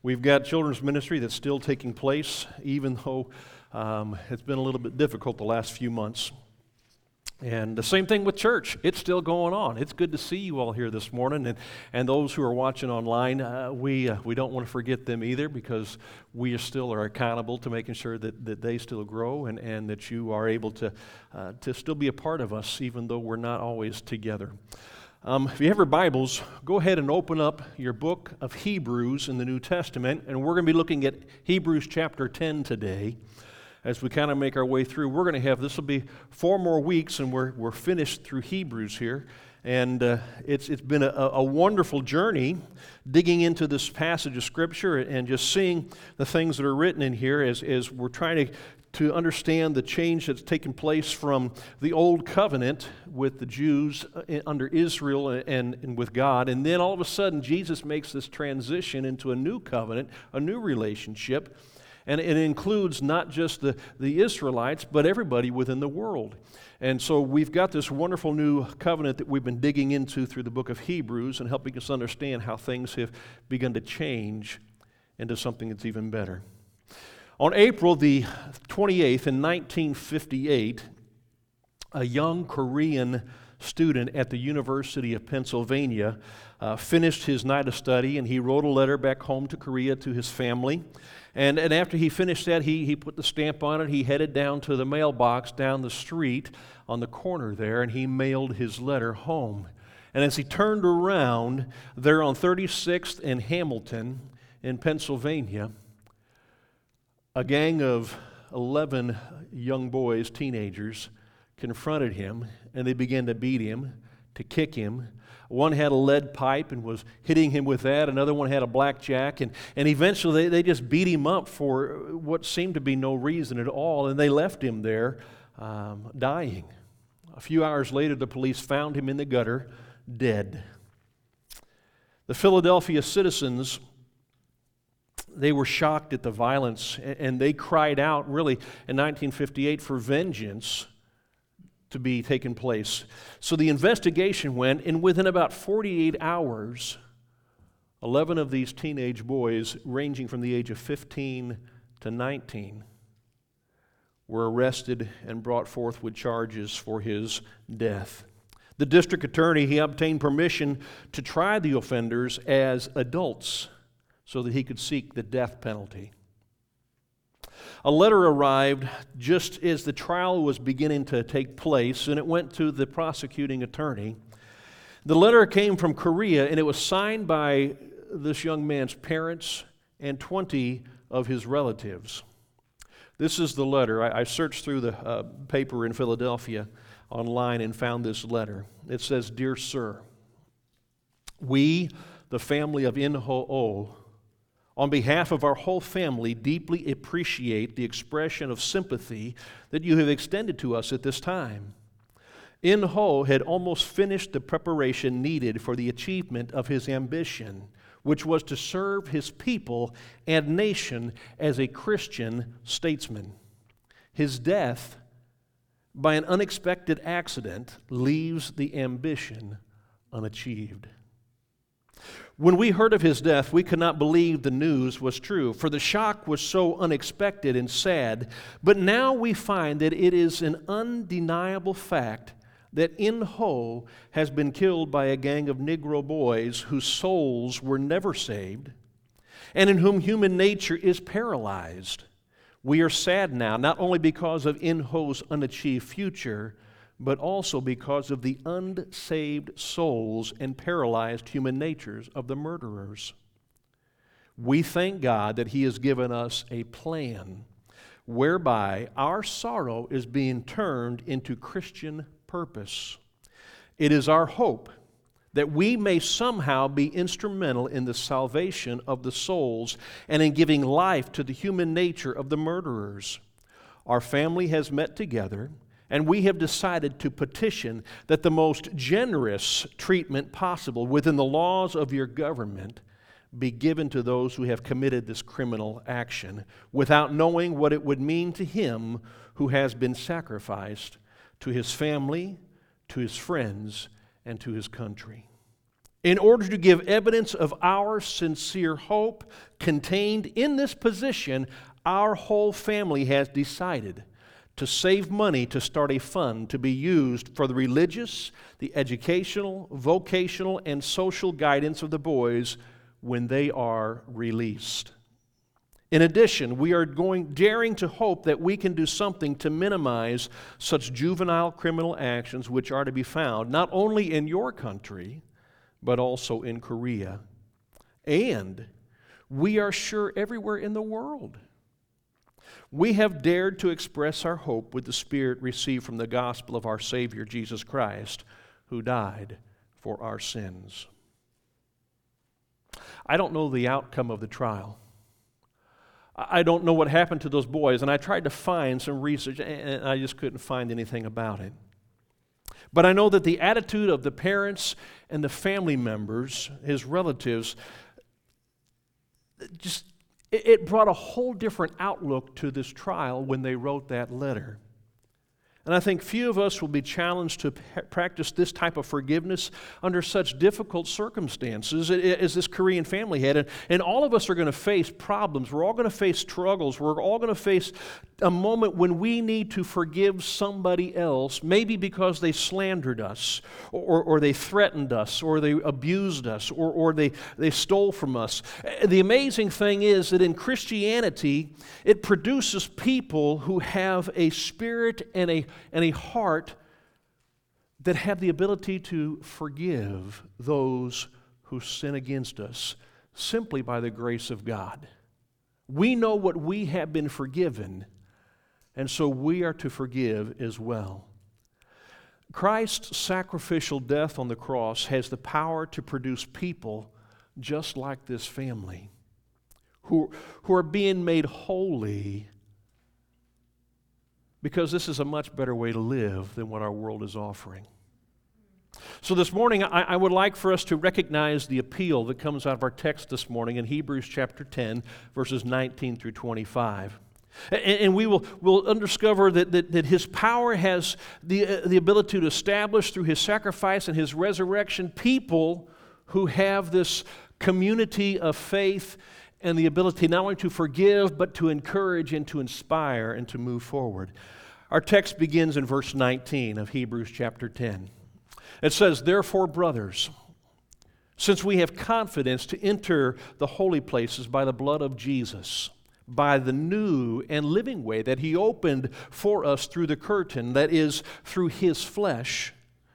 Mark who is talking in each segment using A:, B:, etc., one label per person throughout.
A: We've got children's ministry that's still taking place, even though um, it's been a little bit difficult the last few months. And the same thing with church. It's still going on. It's good to see you all here this morning. And, and those who are watching online, uh, we, uh, we don't want to forget them either because we still are accountable to making sure that, that they still grow and, and that you are able to, uh, to still be a part of us, even though we're not always together. Um, if you have your Bibles, go ahead and open up your book of Hebrews in the New Testament. And we're going to be looking at Hebrews chapter 10 today as we kind of make our way through. We're going to have, this will be four more weeks, and we're, we're finished through Hebrews here. And uh, it's, it's been a, a, wonderful journey digging into this passage of Scripture and just seeing the things that are written in here as, as we're trying to, to understand the change that's taken place from the old covenant with the Jews uh, under Israel and, and with God. And then all of a sudden, Jesus makes this transition into a new covenant, a new relationship and it includes not just the, the Israelites, but everybody within the world. And so we've got this wonderful new covenant that we've been digging into through the book of Hebrews and helping us understand how things have begun to change into something that's even better. On April the 28th in 1958, a young Korean student at the University of Pennsylvania uh, finished his night of study and he wrote a letter back home to Korea to his family. And, and after he finished that, he, he put the stamp on it. He headed down to the mailbox down the street on the corner there, and he mailed his letter home. And as he turned around there on 36th and Hamilton in Pennsylvania, a gang of 11 young boys, teenagers, confronted him, and they began to beat him, to kick him, one had a lead pipe and was hitting him with that. Another one had a blackjack. And, and eventually they, they just beat him up for what seemed to be no reason at all. And they left him there um, dying. A few hours later, the police found him in the gutter, dead. The Philadelphia citizens they were shocked at the violence and they cried out really in 1958 for vengeance to be taken place. So the investigation went, and within about 48 hours, 11 of these teenage boys, ranging from the age of 15 to 19, were arrested and brought forth with charges for his death. The district attorney, he obtained permission to try the offenders as adults so that he could seek the death penalty. A letter arrived just as the trial was beginning to take place, and it went to the prosecuting attorney. The letter came from Korea, and it was signed by this young man's parents and 20 of his relatives. This is the letter. I, I searched through the uh, paper in Philadelphia online and found this letter. It says Dear Sir, we, the family of In Ho Oh, on behalf of our whole family, deeply appreciate the expression of sympathy that you have extended to us at this time. In Ho had almost finished the preparation needed for the achievement of his ambition, which was to serve his people and nation as a Christian statesman. His death, by an unexpected accident, leaves the ambition unachieved. When we heard of his death, we could not believe the news was true, for the shock was so unexpected and sad. But now we find that it is an undeniable fact that In Ho has been killed by a gang of Negro boys whose souls were never saved and in whom human nature is paralyzed. We are sad now, not only because of In Ho's unachieved future, but also because of the unsaved souls and paralyzed human natures of the murderers. We thank God that He has given us a plan whereby our sorrow is being turned into Christian purpose. It is our hope that we may somehow be instrumental in the salvation of the souls and in giving life to the human nature of the murderers. Our family has met together and we have decided to petition that the most generous treatment possible within the laws of your government be given to those who have committed this criminal action without knowing what it would mean to him who has been sacrificed to his family, to his friends, and to his country. in order to give evidence of our sincere hope contained in this position, our whole family has decided to save money to start a fund to be used for the religious, the educational, vocational, and social guidance of the boys when they are released. In addition, we are going daring to hope that we can do something to minimize such juvenile criminal actions which are to be found not only in your country but also in Korea. And we are sure everywhere in the world. We have dared to express our hope with the Spirit received from the gospel of our Savior Jesus Christ, who died for our sins. I don't know the outcome of the trial. I don't know what happened to those boys, and I tried to find some research, and I just couldn't find anything about it. But I know that the attitude of the parents and the family members, his relatives, just it brought a whole different outlook to this trial when they wrote that letter. And I think few of us will be challenged to practice this type of forgiveness under such difficult circumstances as this Korean family had. And, all of us are going to face problems. We're all going to face struggles. We're all going to face a moment when we need to forgive somebody else, maybe because they slandered us, or, or they threatened us, or they abused us, or, or they, they stole from us. The amazing thing is that in Christianity, it produces people who have a spirit and a, and a heart that have the ability to forgive those who sin against us simply by the grace of God. We know what we have been forgiven and so we are to forgive as well. Christ's sacrificial death on the cross has the power to produce people just like this family who, who are being made holy because this is a much better way to live than what our world is offering. So, this morning, I, I, would like for us to recognize the appeal that comes out of our text this morning in Hebrews chapter 10, verses 19 through 25. And, and we will will discover that, that, that his power has the, uh, the ability to establish through his sacrifice and his resurrection people who have this community of faith and the ability not only to forgive, but to encourage and to inspire and to move forward. Our text begins in verse 19 of Hebrews chapter 10. It says, Therefore, brothers, since we have confidence to enter the holy places by the blood of Jesus, by the new and living way that He opened for us through the curtain, that is, through His flesh.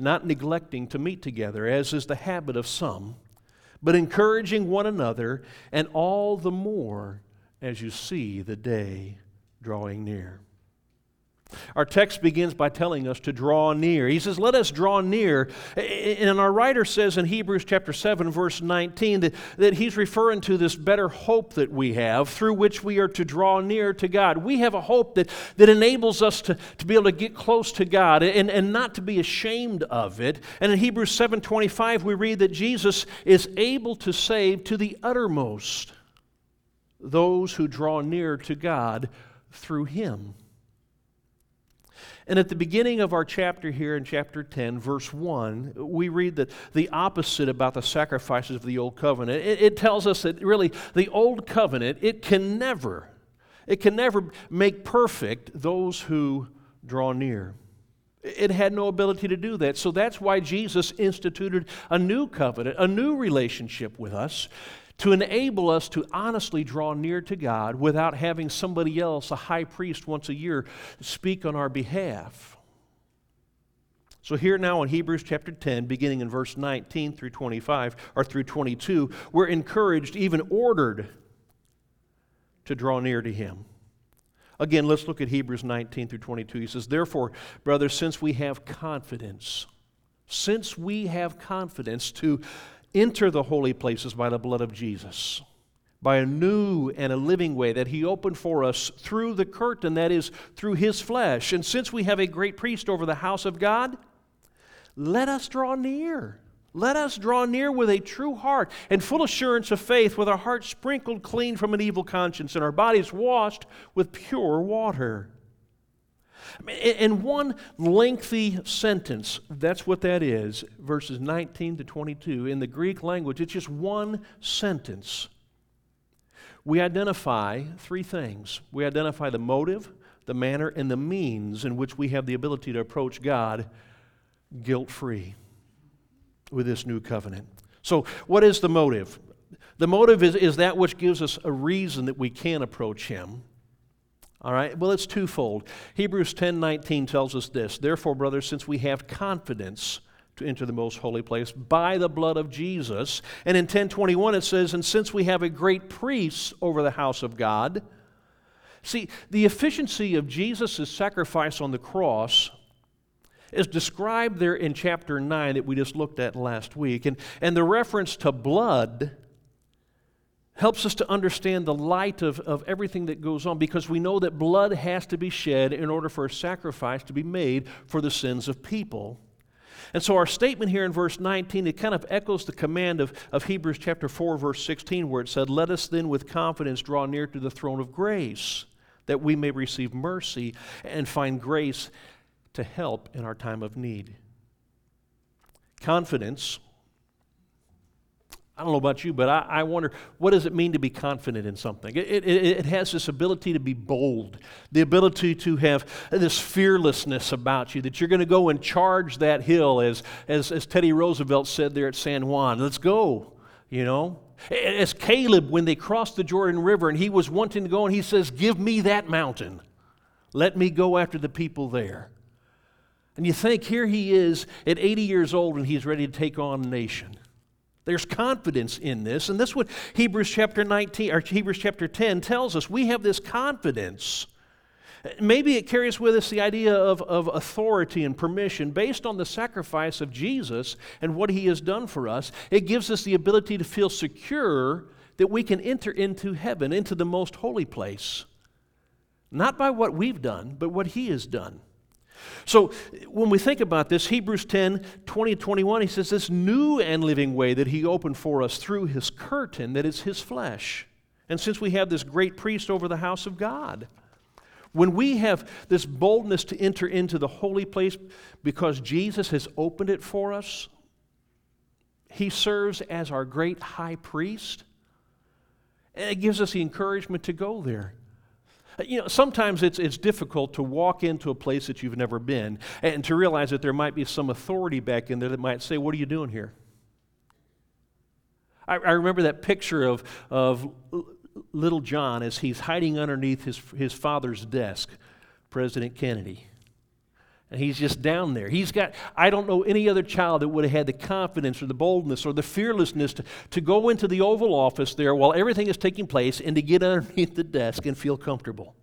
A: not neglecting to meet together, as is the habit of some, but encouraging one another, and all the more as you see the day drawing near. Our text begins by telling us to draw near. He says, Let us draw near. And our writer says in Hebrews chapter 7, verse 19, that, that he's referring to this better hope that we have through which we are to draw near to God. We have a hope that, that enables us to, to be able to get close to God and, and not to be ashamed of it. And in Hebrews 7:25, we read that Jesus is able to save to the uttermost those who draw near to God through him. And at the beginning of our chapter here in chapter 10, verse 1, we read that the opposite about the sacrifices of the old covenant. It, it tells us that really the old covenant, it can never, it can never make perfect those who draw near. It had no ability to do that. So that's why Jesus instituted a new covenant, a new relationship with us to enable us to honestly draw near to God without having somebody else, a high priest once a year, speak on our behalf. So, here now in Hebrews chapter 10, beginning in verse 19 through 25, or through 22, we're encouraged, even ordered, to draw near to Him. Again, let's look at Hebrews 19 through 22. He says, Therefore, brothers, since we have confidence, since we have confidence to enter the holy places by the blood of Jesus, by a new and a living way that He opened for us through the curtain, that is, through His flesh. And since we have a great priest over the house of God, let us draw near. Let us draw near with a true heart and full assurance of faith, with our hearts sprinkled clean from an evil conscience and our bodies washed with pure water. In one lengthy sentence, that's what that is, verses 19 to 22. In the Greek language, it's just one sentence. We identify three things we identify the motive, the manner, and the means in which we have the ability to approach God guilt free with this new covenant. So, what is the motive? The motive is, is that which gives us a reason that we can approach Him. All right, well, it's twofold. Hebrews 10 19 tells us this Therefore, brothers, since we have confidence to enter the most holy place by the blood of Jesus, and in 1021 it says, And since we have a great priest over the house of God, see, the efficiency of Jesus' sacrifice on the cross is described there in chapter 9 that we just looked at last week. And, and the reference to blood helps us to understand the light of, of everything that goes on because we know that blood has to be shed in order for a sacrifice to be made for the sins of people. And so our statement here in verse 19, it kind of echoes the command of, of Hebrews chapter 4, verse 16, where it said, Let us then with confidence draw near to the throne of grace, that we may receive mercy and find grace to help in our time of need. Confidence I don't know about you, but I, I, wonder what does it mean to be confident in something? It, it, it, has this ability to be bold, the ability to have this fearlessness about you, that you're going to go and charge that hill, as, as, as Teddy Roosevelt said there at San Juan. Let's go, you know? As Caleb, when they crossed the Jordan River and he was wanting to go, and he says, Give me that mountain. Let me go after the people there. And you think, here he is at 80 years old and he's ready to take on a nation. There's confidence in this, and this is what Hebrews chapter 19 or Hebrews chapter 10 tells us. We have this confidence. Maybe it carries with us the idea of, of authority and permission based on the sacrifice of Jesus and what he has done for us. It gives us the ability to feel secure that we can enter into heaven, into the most holy place. Not by what we've done, but what he has done. So when we think about this, Hebrews 10 20 21, he says, This new and living way that he opened for us through his curtain, that is his flesh. And since we have this great priest over the house of God, when we have this boldness to enter into the holy place because Jesus has opened it for us, he serves as our great high priest. And it gives us the encouragement to go there. Uh, you know, sometimes it's, it's difficult to walk into a place that you've never been and to realize that there might be some authority back in there that might say, What are you doing here? I, I remember that picture of, of little John as he's hiding underneath his, his father's desk, President Kennedy. And he's just down there. He's got, I don't know any other child that would have had the confidence or the boldness or the fearlessness to, to go into the Oval Office there while everything is taking place and to get underneath the desk and feel comfortable.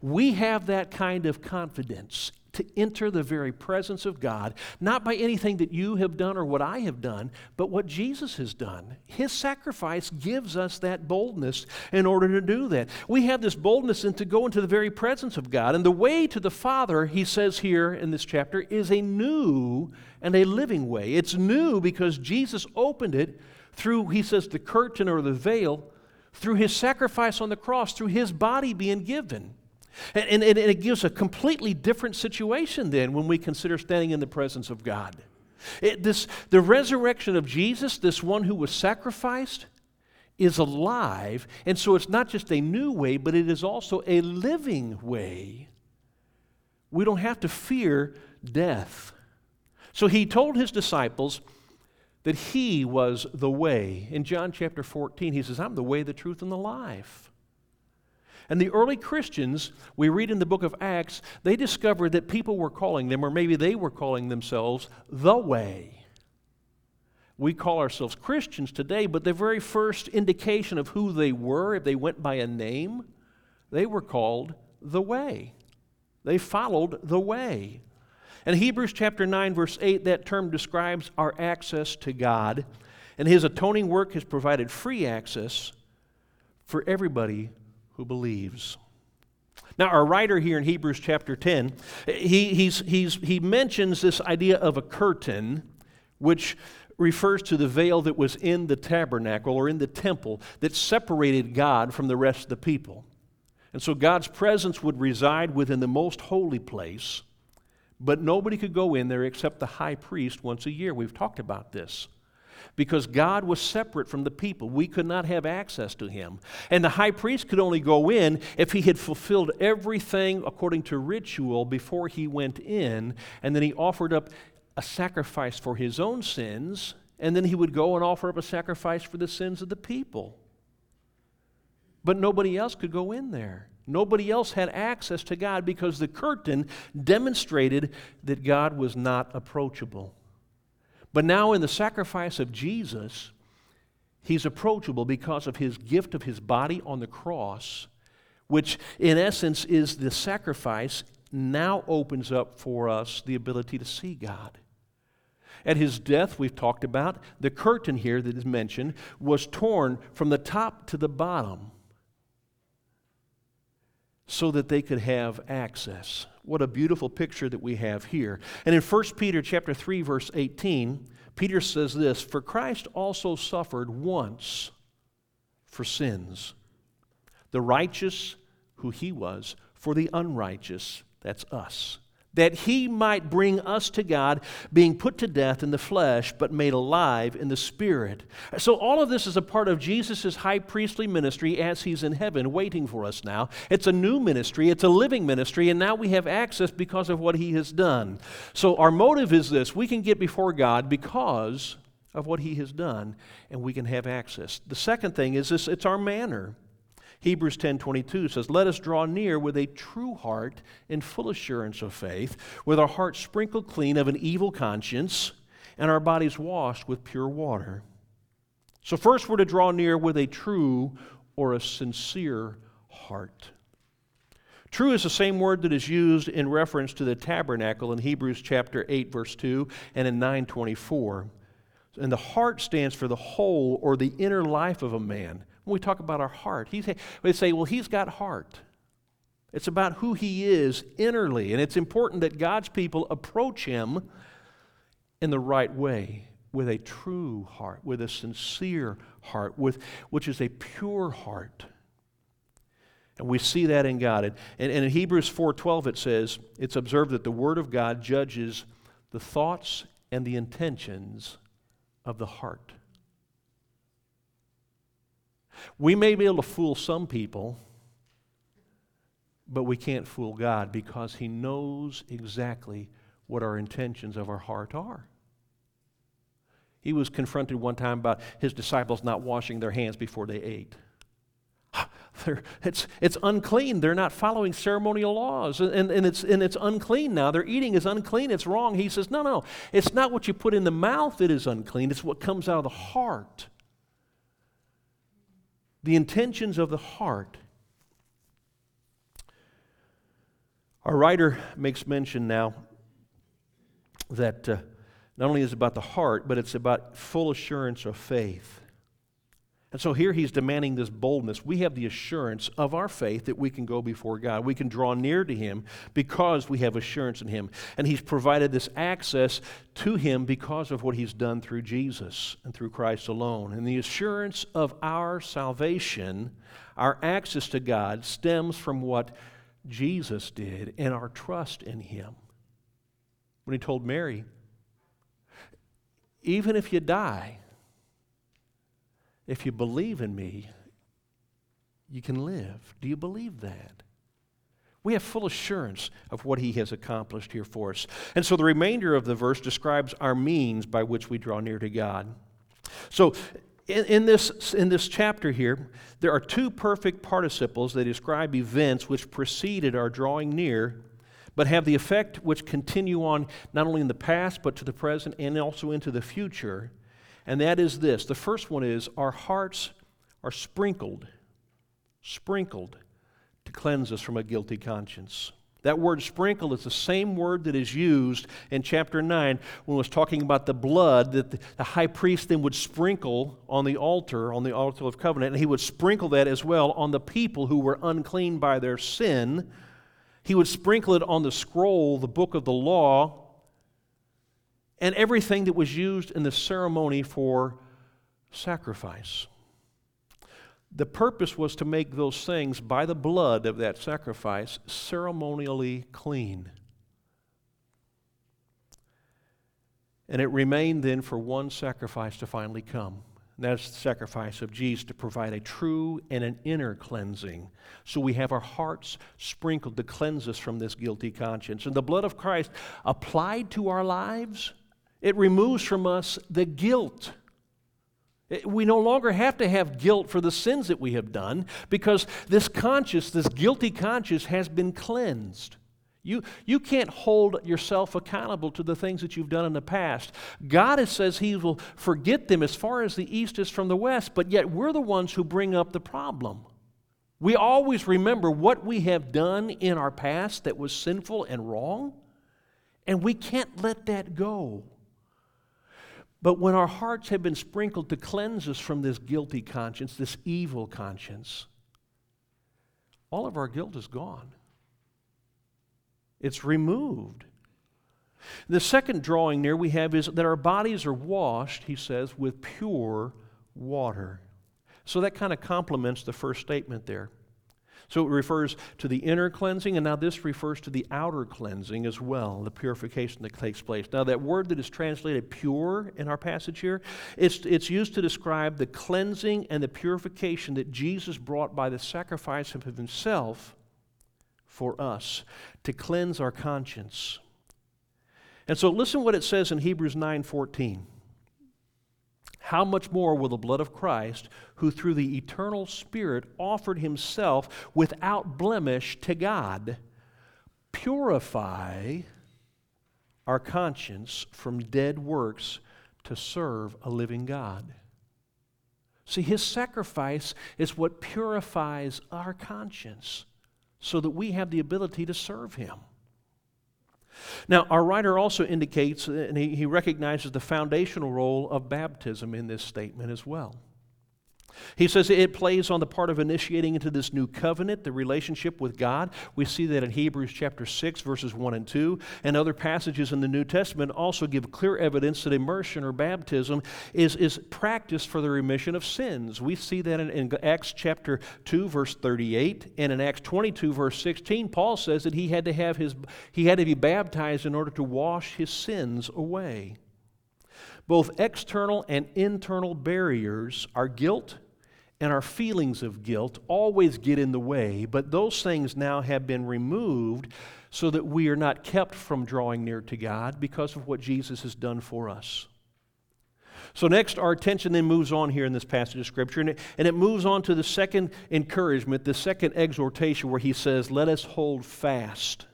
A: We have that kind of confidence to enter the very presence of God, not by anything that you have done or what I have done, but what Jesus has done. His sacrifice gives us that boldness in order to do that. We have this boldness and to go into the very presence of God. And the way to the Father, he says here in this chapter, is a new and a living way. It's new because Jesus opened it through, he says, the curtain or the veil, through his sacrifice on the cross, through his body being given. And, and, and, it gives a completely different situation then when we consider standing in the presence of God. It, this, the resurrection of Jesus, this one who was sacrificed, is alive. And so it's not just a new way, but it is also a living way. We don't have to fear death. So he told his disciples that he was the way. In John chapter 14, he says, I'm the way, the truth, and the life. And the early Christians, we read in the book of Acts, they discovered that people were calling them, or maybe they were calling themselves, the way. We call ourselves Christians today, but the very first indication of who they were, if they went by a name, they were called the way. They followed the way. In Hebrews chapter 9, verse 8, that term describes our access to God, and his atoning work has provided free access for everybody who believes. Now, our writer here in Hebrews chapter 10, he, he's, he's, he mentions this idea of a curtain, which refers to the veil that was in the tabernacle or in the temple that separated God from the rest of the people. And so God's presence would reside within the most holy place, but nobody could go in there except the high priest once a year. We've talked about this. Because God was separate from the people. We could not have access to him. And the high priest could only go in if he had fulfilled everything according to ritual before he went in, and then he offered up a sacrifice for his own sins, and then he would go and offer up a sacrifice for the sins of the people. But nobody else could go in there. Nobody else had access to God because the curtain demonstrated that God was not approachable. But now, in the sacrifice of Jesus, he's approachable because of his gift of his body on the cross, which in essence is the sacrifice, now opens up for us the ability to see God. At his death, we've talked about, the curtain here that is mentioned was torn from the top to the bottom so that they could have access. What a beautiful picture that we have here. And in 1 Peter chapter 3 verse 18, Peter says this, "For Christ also suffered once for sins, the righteous who he was, for the unrighteous, that's us." That he might bring us to God, being put to death in the flesh, but made alive in the spirit. So, all of this is a part of Jesus' high priestly ministry as he's in heaven waiting for us now. It's a new ministry, it's a living ministry, and now we have access because of what he has done. So, our motive is this we can get before God because of what he has done, and we can have access. The second thing is this it's our manner. Hebrews 10:22 says, "Let us draw near with a true heart in full assurance of faith, with our hearts sprinkled clean of an evil conscience and our bodies washed with pure water." So first we're to draw near with a true or a sincere heart. True is the same word that is used in reference to the tabernacle in Hebrews chapter 8 verse 2 and in 924. And the heart stands for the whole or the inner life of a man. When we talk about our heart, he say, we say, well, he's got heart. It's about who he is innerly. And it's important that God's people approach him in the right way, with a true heart, with a sincere heart, with, which is a pure heart. And we see that in God. And, and, in Hebrews 4.12 it says, it's observed that the Word of God judges the thoughts and the intentions of the heart. We may be able to fool some people, but we can't fool God because He knows exactly what our intentions of our heart are. He was confronted one time about his disciples not washing their hands before they ate. They're, it's, it's unclean. They're not following ceremonial laws. And, and, it's, and it's unclean now. Their eating is unclean. It's wrong. He says, No, no. It's not what you put in the mouth that is unclean, it's what comes out of the heart the intentions of the heart. Our writer makes mention now that uh, not only is it about the heart, but it's about full assurance of faith. And so here he's demanding this boldness. We have the assurance of our faith that we can go before God. We can draw near to him because we have assurance in him. And he's provided this access to him because of what he's done through Jesus and through Christ alone. And the assurance of our salvation, our access to God, stems from what Jesus did and our trust in him. When he told Mary, even if you die, if you believe in me, you can live. Do you believe that? We have full assurance of what he has accomplished here for us. And so the remainder of the verse describes our means by which we draw near to God. So in, in, this, in this chapter here, there are two perfect participles that describe events which preceded our drawing near, but have the effect which continue on not only in the past, but to the present and also into the future and that is this the first one is our hearts are sprinkled, sprinkled to cleanse us from a guilty conscience. That word sprinkle is the same word that is used in chapter 9 when it was talking about the blood that the high priest then would sprinkle on the altar, on the altar of covenant, and he would sprinkle that as well on the people who were unclean by their sin. He would sprinkle it on the scroll, the book of the law, and everything that was used in the ceremony for sacrifice. The purpose was to make those things, by the blood of that sacrifice, ceremonially clean. And it remained then for one sacrifice to finally come. And that's the sacrifice of Jesus to provide a true and an inner cleansing. So we have our hearts sprinkled to cleanse us from this guilty conscience. And the blood of Christ applied to our lives, it removes from us the guilt we no longer have to have guilt for the sins that we have done because this conscience, this guilty conscience, has been cleansed. You, you can't hold yourself accountable to the things that you've done in the past. God says He will forget them as far as the east is from the west, but yet we're the ones who bring up the problem. We always remember what we have done in our past that was sinful and wrong, and we can't let that go. But when our hearts have been sprinkled to cleanse us from this guilty conscience, this evil conscience, all of our guilt is gone. It's removed. The second drawing near we have is that our bodies are washed, he says, with pure water. So that kind of complements the first statement there. So it refers to the inner cleansing, and now this refers to the outer cleansing as well, the purification that takes place. Now, that word that is translated pure in our passage here, it's, it's used to describe the cleansing and the purification that Jesus brought by the sacrifice of himself for us to cleanse our conscience. And so listen what it says in Hebrews 9:14 how much more will the blood of Christ, who through the eternal Spirit offered himself without blemish to God, purify our conscience from dead works to serve a living God? See, his sacrifice is what purifies our conscience so that we have the ability to serve him. Now, our writer also indicates, and he, he recognizes the foundational role of baptism in this statement as well. He says it plays on the part of initiating into this new covenant, the relationship with God. We see that in Hebrews chapter 6, verses 1 and 2. And other passages in the New Testament also give clear evidence that immersion or baptism is, is practiced for the remission of sins. We see that in, in Acts chapter 2, verse 38. And in Acts 22, verse 16, Paul says that he had to have his he had to be baptized in order to wash his sins away. Both external and internal barriers are guilt and our feelings of guilt always get in the way, but those things now have been removed so that we are not kept from drawing near to God because of what Jesus has done for us. So, next, our attention then moves on here in this passage of Scripture, and it, and it moves on to the second encouragement, the second exhortation, where he says, Let us hold fast,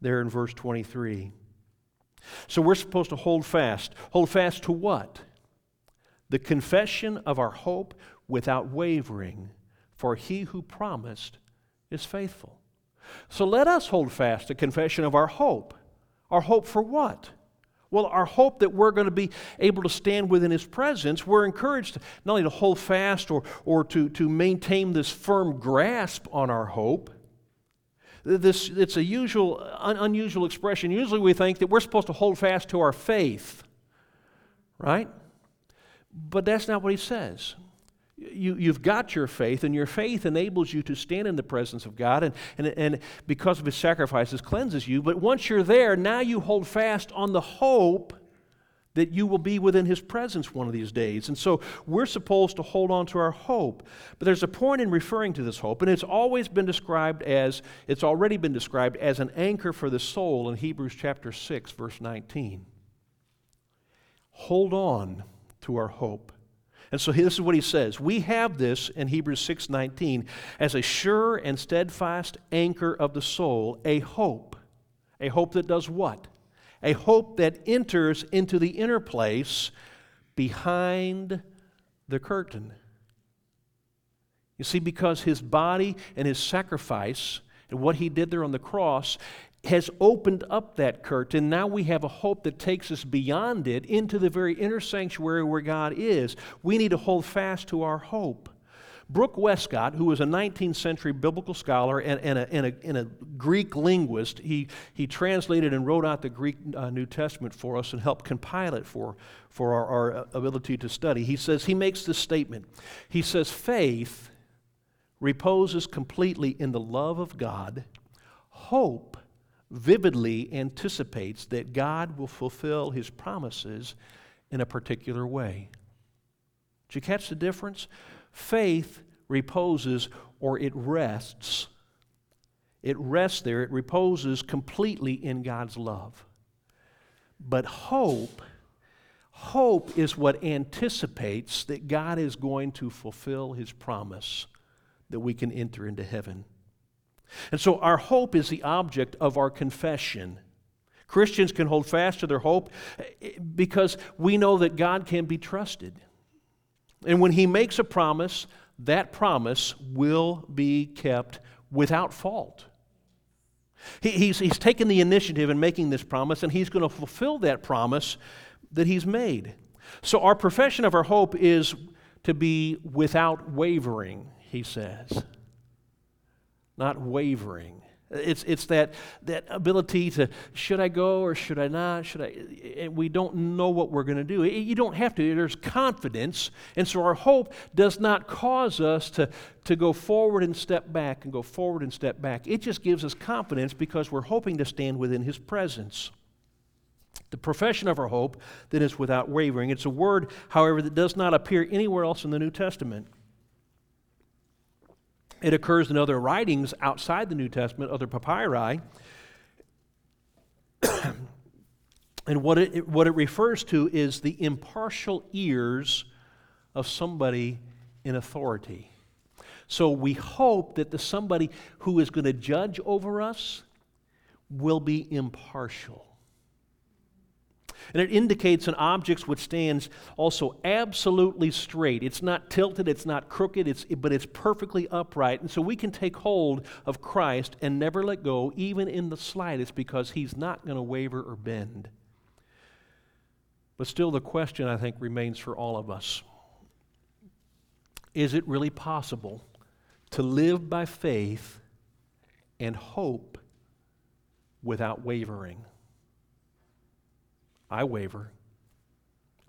A: there in verse 23. So we're supposed to hold fast. Hold fast to what? The confession of our hope without wavering, for he who promised is faithful. So let us hold fast the confession of our hope. Our hope for what? Well, our hope that we're going to be able to stand within His presence, we're encouraged not only to hold fast or, or to, to maintain this firm grasp on our hope, this, it's a usual, un, unusual expression. Usually we think that we're supposed to hold fast to our faith, right? But that's not what he says. You, you've got your faith, and your faith enables you to stand in the presence of God, and, and, and because of his sacrifices, cleanses you. But once you're there, now you hold fast on the hope that you will be within his presence one of these days. And so we're supposed to hold on to our hope. But there's a point in referring to this hope, and it's always been described as, it's already been described as an anchor for the soul in Hebrews chapter 6, verse 19. Hold on to our hope. And so this is what he says. We have this in Hebrews 6:19 as a sure and steadfast anchor of the soul, a hope. A hope that does what? A hope that enters into the inner place behind the curtain. You see, because his body and his sacrifice, And what he did there on the cross has opened up that curtain. Now we have a hope that takes us beyond it into the very inner sanctuary where God is. We need to hold fast to our hope. Brooke Westcott, who was a 19th century biblical scholar and, and, a, and, a, and a, Greek linguist, he, he translated and wrote out the Greek uh, New Testament for us and helped compile it for, for our, our ability to study. He says, he makes this statement. He says, faith reposes completely in the love of God. Hope vividly anticipates that God will fulfill his promises in a particular way. Did you catch the difference? Faith reposes or it rests. It rests there, it reposes completely in God's love. But hope, hope is what anticipates that God is going to fulfill his promise that we can enter into heaven. And so our hope is the object of our confession. Christians can hold fast to their hope eh, because we know that God can be trusted. And when He makes a promise, that promise will be kept without fault. He, he's, he's taken the initiative in making this promise, and He's going to fulfill that promise that He's made. So, our profession of our hope is to be without wavering, He says not wavering. It's, it's that, that ability to, should I go or should I not? Should I? And We don't know what we're going to do. You don't have to. There's confidence. And so our hope does not cause us to, to go forward and step back and go forward and step back. It just gives us confidence because we're hoping to stand within His presence. The profession of our hope that is without wavering. It's a word, however, that does not appear anywhere else in the New Testament. It occurs in other writings outside the New Testament, other papyri. and what it, what it refers to is the impartial ears of somebody in authority. So we hope that the somebody who is going to judge over us will be impartial. And it indicates an object which stands also absolutely straight. It's not tilted, it's not crooked, it's, but it's perfectly upright. And so we can take hold of Christ and never let go, even in the slightest, because he's not going to waver or bend. But still, the question I think remains for all of us Is it really possible to live by faith and hope without wavering? I waver.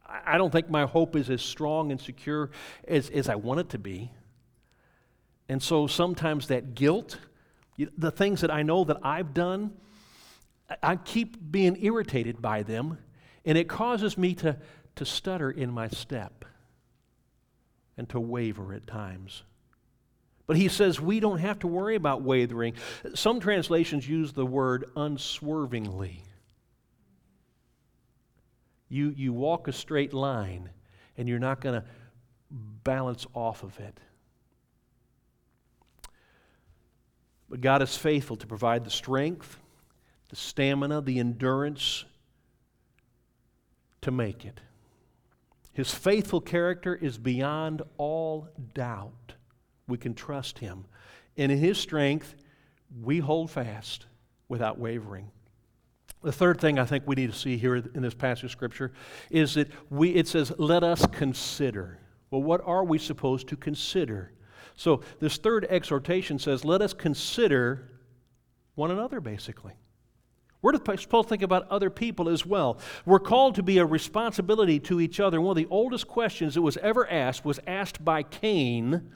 A: I don't think my hope is as strong and secure as, as I want it to be. And so sometimes that guilt, the things that I know that I've done, I keep being irritated by them, and it causes me to, to stutter in my step and to waver at times. But he says we don't have to worry about wavering. Some translations use the word unswervingly. You, you walk a straight line and you're not going to balance off of it. But God is faithful to provide the strength, the stamina, the endurance to make it. His faithful character is beyond all doubt. We can trust him. And in his strength, we hold fast without wavering. The third thing I think we need to see here in this passage of Scripture is that we, it says, let us consider. Well, what are we supposed to consider? So, this third exhortation says, let us consider one another, basically. We're supposed to think about other people as well. We're called to be a responsibility to each other. One of the oldest questions that was ever asked was asked by Cain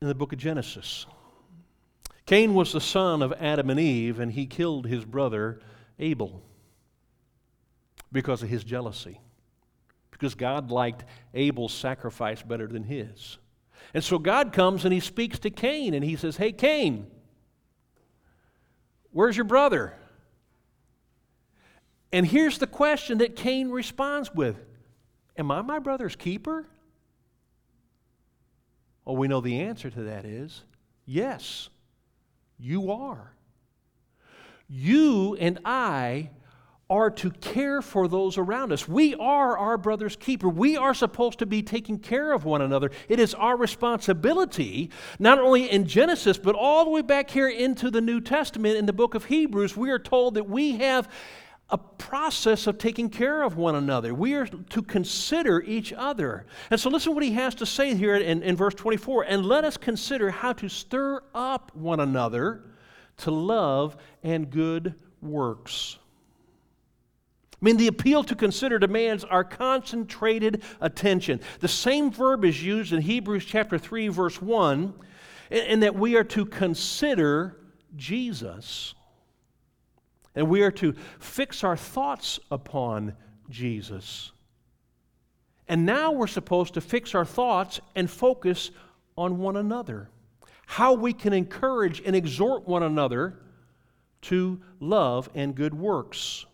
A: in the book of Genesis. Cain was the son of Adam and Eve, and he killed his brother Abel because of his jealousy. Because God liked Abel's sacrifice better than his. And so God comes and he speaks to Cain and he says, Hey, Cain, where's your brother? And here's the question that Cain responds with Am I my brother's keeper? Well, we know the answer to that is yes. You are. You and I are to care for those around us. We are our brother's keeper. We are supposed to be taking care of one another. It is our responsibility, not only in Genesis, but all the way back here into the New Testament in the book of Hebrews. We are told that we have a process of taking care of one another. We are to consider each other. And so, listen what he has to say here in, in verse 24 and let us consider how to stir up one another to love and good works. I mean, the appeal to consider demands our concentrated attention. The same verb is used in Hebrews chapter 3, verse 1, in that we are to consider Jesus. And we are to fix our thoughts upon Jesus. And now we're supposed to fix our thoughts and focus on one another. How we can encourage and exhort one another to love and good works.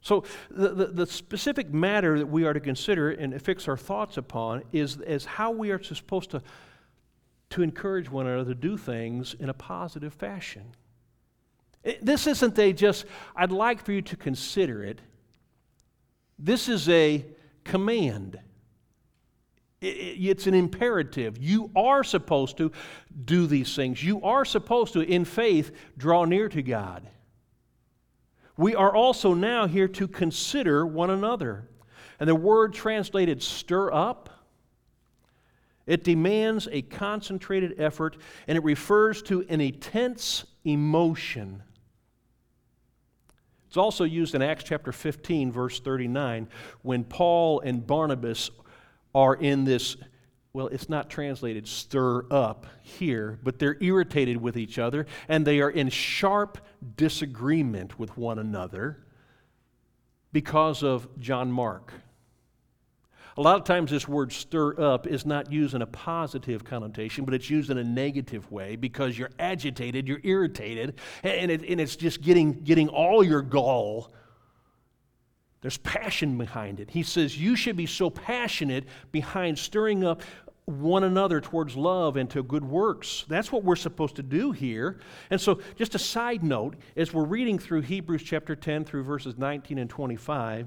A: So, the, the, the, specific matter that we are to consider and fix our thoughts upon is, is how we are supposed to, to encourage one another to do things in a positive fashion. This isn't a just, I'd like for you to consider it. This is a command. It's an imperative. You are supposed to do these things. You are supposed to, in faith, draw near to God we are also now here to consider one another. And the word translated stir up, it demands a concentrated effort and it refers to an intense emotion. It's also used in Acts chapter 15, verse 39, when Paul and Barnabas are in this well, it's not translated stir up here, but they're irritated with each other and they are in sharp disagreement with one another because of John Mark. A lot of times, this word stir up is not used in a positive connotation, but it's used in a negative way because you're agitated, you're irritated, and, it, and it's just getting, getting all your gall. There's passion behind it. He says you should be so passionate behind stirring up one another towards love and to good works. That's what we're supposed to do here. And so, just a side note, as we're reading through Hebrews chapter 10 through verses 19 and 25,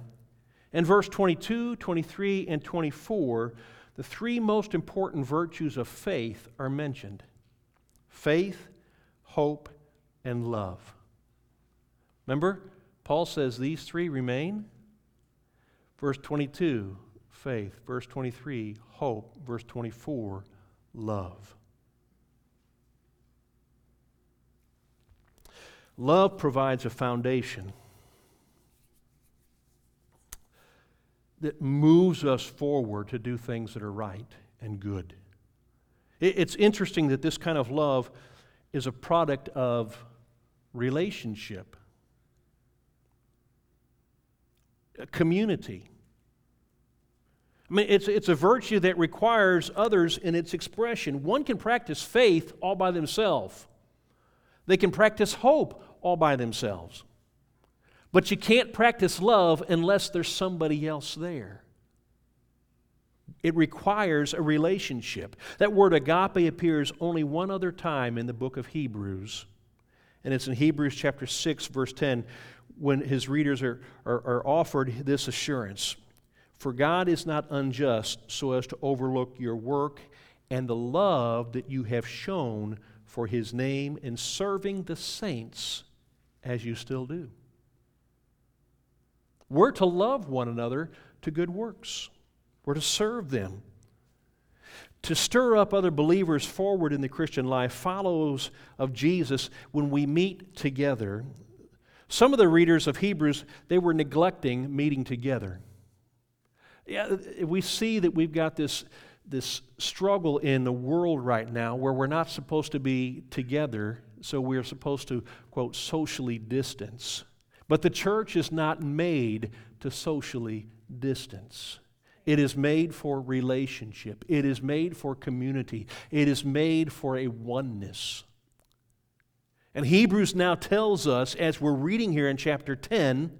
A: and verse 22, 23, and 24, the three most important virtues of faith are mentioned faith, hope, and love. Remember, Paul says these three remain. Verse 22, faith. Verse 23, hope. Verse 24, love. Love provides a foundation that moves us forward to do things that are right and good. It's interesting that this kind of love is a product of relationship, community. I mean, it's, it's a virtue that requires others in its expression. One can practice faith all by themselves, they can practice hope all by themselves. But you can't practice love unless there's somebody else there. It requires a relationship. That word agape appears only one other time in the book of Hebrews, and it's in Hebrews chapter 6, verse 10, when his readers are, are, are offered this assurance for God is not unjust so as to overlook your work and the love that you have shown for his name in serving the saints as you still do. We're to love one another to good works, we're to serve them. To stir up other believers forward in the Christian life follows of Jesus when we meet together. Some of the readers of Hebrews, they were neglecting meeting together yeah, we see that we've got this, this struggle in the world right now where we're not supposed to be together, so we're supposed to, quote, socially distance. But the church is not made to socially distance. It is made for relationship. It is made for community. It is made for a oneness. And Hebrews now tells us, as we're reading here in chapter 10,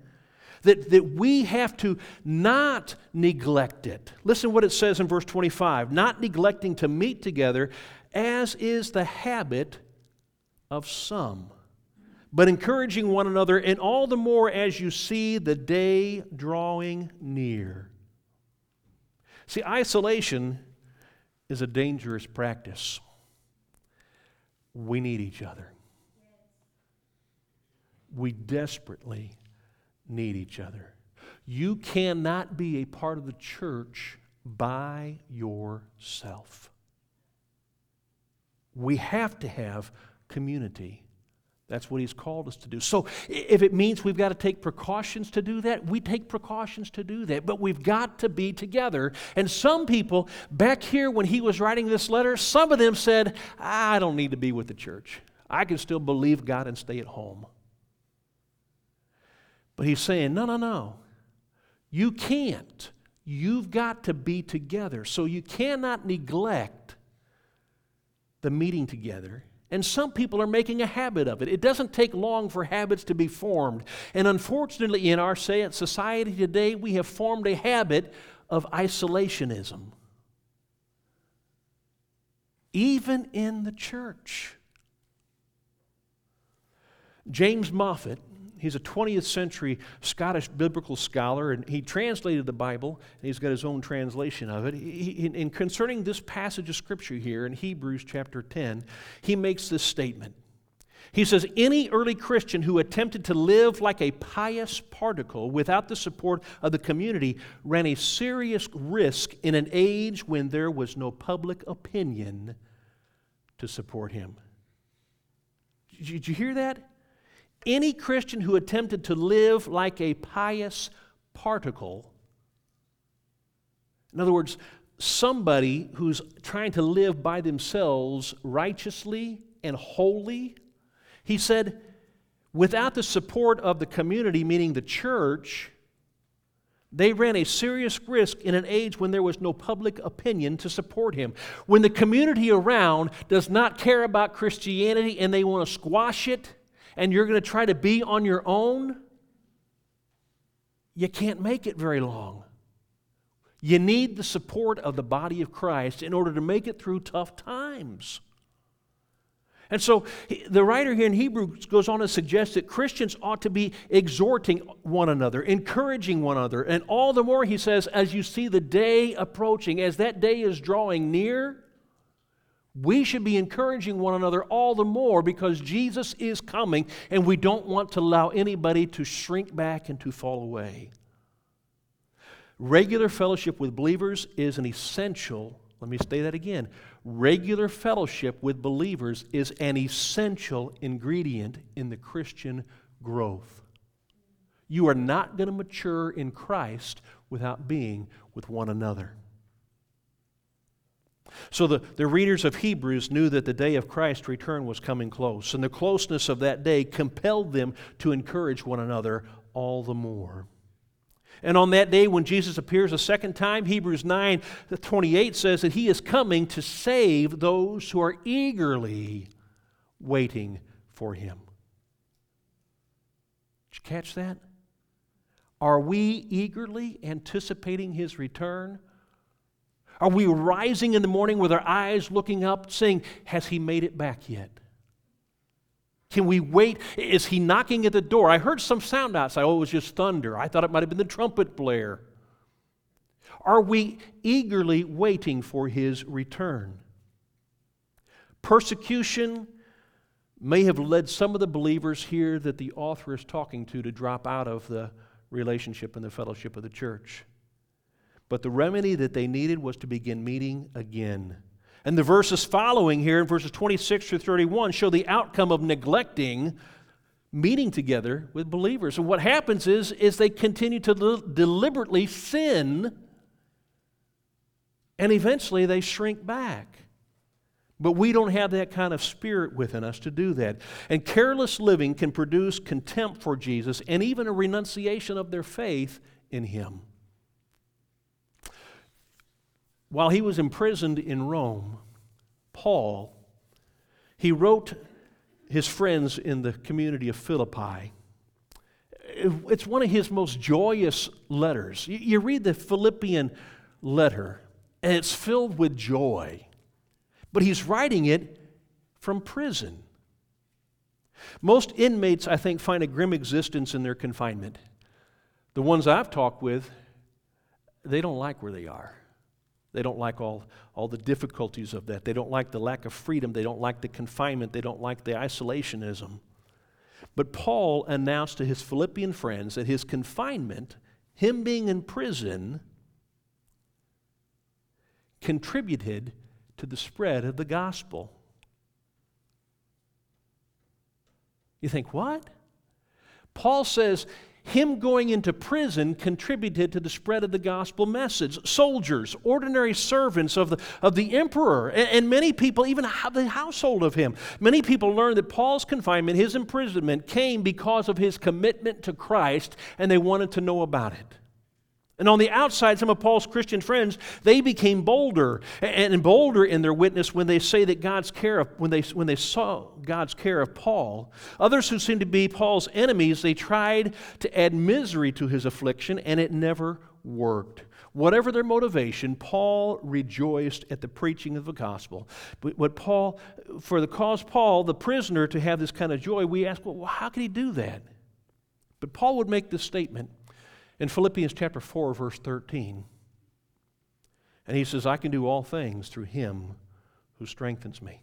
A: that, that we have to not neglect it. Listen what it says in verse 25 not neglecting to meet together, as is the habit of some, but encouraging one another, and all the more as you see the day drawing near. See, isolation is a dangerous practice. We need each other. We desperately need each other. You cannot be a part of the church by yourself. We have to have community. That's what he's called us to do. So if it means we've got to take precautions to do that, we take precautions to do that. But we've got to be together. And some people, back here when he was writing this letter, some of them said, I don't need to be with the church. I can still believe God and stay at home. But he's saying, no, no, no. You can't. You've got to be together. So you cannot neglect the meeting together and some people are making a habit of it. It doesn't take long for habits to be formed. And unfortunately, in our society today, we have formed a habit of isolationism. Even in the church. James Moffatt He's a 20th century Scottish biblical scholar, and he translated the Bible, and he's got his own translation of it. He, in concerning this passage of Scripture here in Hebrews chapter 10, he makes this statement. He says, Any early Christian who attempted to live like a pious particle without the support of the community ran a serious risk in an age when there was no public opinion to support him. Did you hear that? Any Christian who attempted to live like a pious particle, in other words, somebody who's trying to live by themselves righteously and holy, he said, without the support of the community, meaning the church, they ran a serious risk in an age when there was no public opinion to support him. When the community around does not care about Christianity and they want to squash it, and you're going to try to be on your own, you can't make it very long. You need the support of the body of Christ in order to make it through tough times. And so the writer here in Hebrews goes on to suggest that Christians ought to be exhorting one another, encouraging one another. And all the more, he says, as you see the day approaching, as that day is drawing near, we should be encouraging one another all the more because Jesus is coming and we don't want to allow anybody to shrink back and to fall away. Regular fellowship with believers is an essential, let me say that again. Regular fellowship with believers is an essential ingredient in the Christian growth. You are not going to mature in Christ without being with one another. So the, the readers of Hebrews knew that the day of Christ's return was coming close, and the closeness of that day compelled them to encourage one another all the more. And on that day, when Jesus appears a second time, Hebrews 9 28 says that he is coming to save those who are eagerly waiting for him. Did you catch that? Are we eagerly anticipating his return? Are we rising in the morning with our eyes looking up, saying, Has he made it back yet? Can we wait? Is he knocking at the door? I heard some sound outside. Oh, it was just thunder. I thought it might have been the trumpet blare. Are we eagerly waiting for his return? Persecution may have led some of the believers here that the author is talking to to drop out of the relationship and the fellowship of the church. But the remedy that they needed was to begin meeting again. And the verses following here in verses 26 through 31 show the outcome of neglecting meeting together with believers. And what happens is, is they continue to deliberately sin and eventually they shrink back. But we don't have that kind of spirit within us to do that. And careless living can produce contempt for Jesus and even a renunciation of their faith in Him. While he was imprisoned in Rome, Paul, he wrote his friends in the community of Philippi. It's one of his most joyous letters. You read the Philippian letter, and it's filled with joy. But he's writing it from prison. Most inmates, I think, find a grim existence in their confinement. The ones I've talked with, they don't like where they are. They don't like all, all the difficulties of that. They don't like the lack of freedom. They don't like the confinement. They don't like the isolationism. But Paul announced to his Philippian friends that his confinement, him being in prison, contributed to the spread of the gospel. You think, what? Paul says him going into prison contributed to the spread of the gospel message. Soldiers, ordinary servants of the, of the emperor, and, and many people, even the household of him, many people learned that Paul's confinement, his imprisonment, came because of his commitment to Christ, and they wanted to know about it. And on the outside, some of Paul's Christian friends, they became bolder and bolder in their witness when they say that God's care of, when they, when they saw God's care of Paul. Others who seemed to be Paul's enemies, they tried to add misery to his affliction, and it never worked. Whatever their motivation, Paul rejoiced at the preaching of the gospel. But what Paul, for the cause Paul, the prisoner, to have this kind of joy, we ask, well, how could he do that? But Paul would make this statement in Philippians chapter 4, verse 13. And he says, I can do all things through him who strengthens me.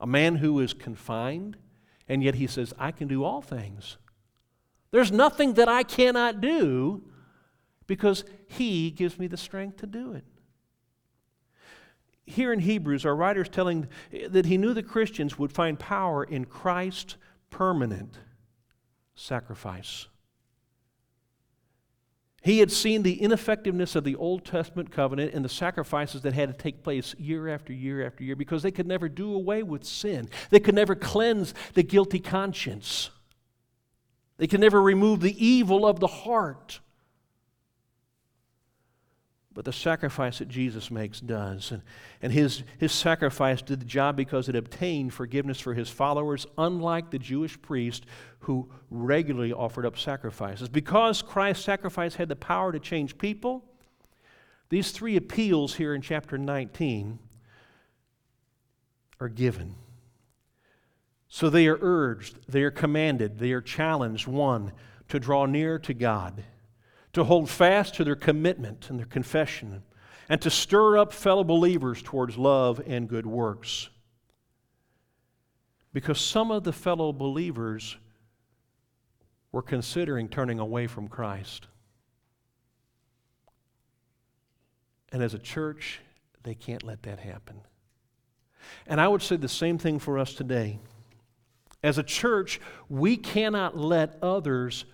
A: A man who is confined, and yet he says, I can do all things. There's nothing that I cannot do because he gives me the strength to do it. Here in Hebrews, our writer's telling that he knew the Christians would find power in Christ's permanent sacrifice. He had seen the ineffectiveness of the Old Testament covenant and the sacrifices that had to take place year after year after year because they could never do away with sin. They could never cleanse the guilty conscience. They could never remove the evil of the heart. But the sacrifice that Jesus makes does. And, and his, his sacrifice did the job because it obtained forgiveness for his followers, unlike the Jewish priest who regularly offered up sacrifices. Because Christ's sacrifice had the power to change people, these three appeals here in chapter 19 are given. So they are urged, they are commanded, they are challenged, one, to draw near to God to hold fast to their commitment and their confession, and to stir up fellow believers towards love and good works. Because some of the fellow believers were considering turning away from Christ. And as a church, they can't let that happen. And I would say the same thing for us today. As a church, we cannot let others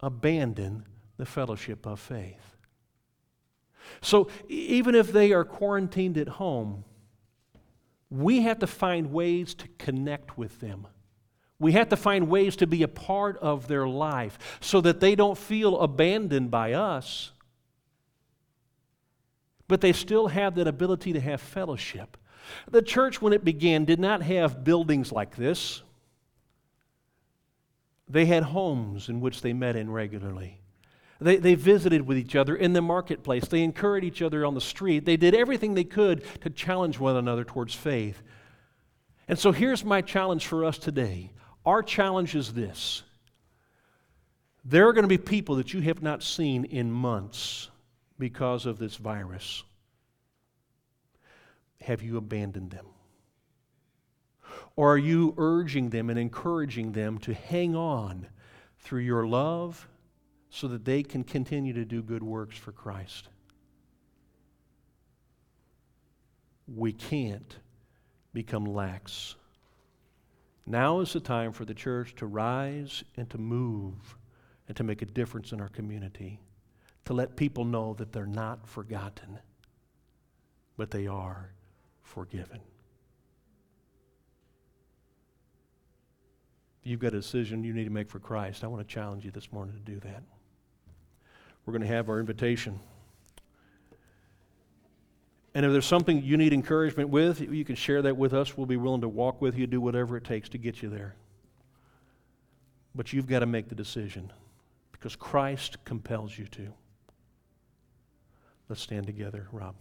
A: abandon the fellowship of faith. So even if they are quarantined at home, we have to find ways to connect with them. We have to find ways to be a part of their life so that they don't feel abandoned by us, but they still have that ability to have fellowship. The church, when it began, did not have buildings like this. They had homes in which they met in regularly. They, they visited with each other in the marketplace. They encouraged each other on the street. They did everything they could to challenge one another towards faith. And so here's my challenge for us today. Our challenge is this there are going to be people that you have not seen in months because of this virus. Have you abandoned them? Or are you urging them and encouraging them to hang on through your love so that they can continue to do good works for Christ. We can't become lax. Now is the time for the church to rise and to move and to make a difference in our community, to let people know that they're not forgotten, but they are forgiven. If You've got a decision you need to make for Christ. I want to challenge you this morning to do that we're going to have our invitation. And if there's something you need encouragement with, you can share that with us. We'll be willing to walk with you, do whatever it takes to get you there. But you've got to make the decision because Christ compels you to. Let's stand together, Rob.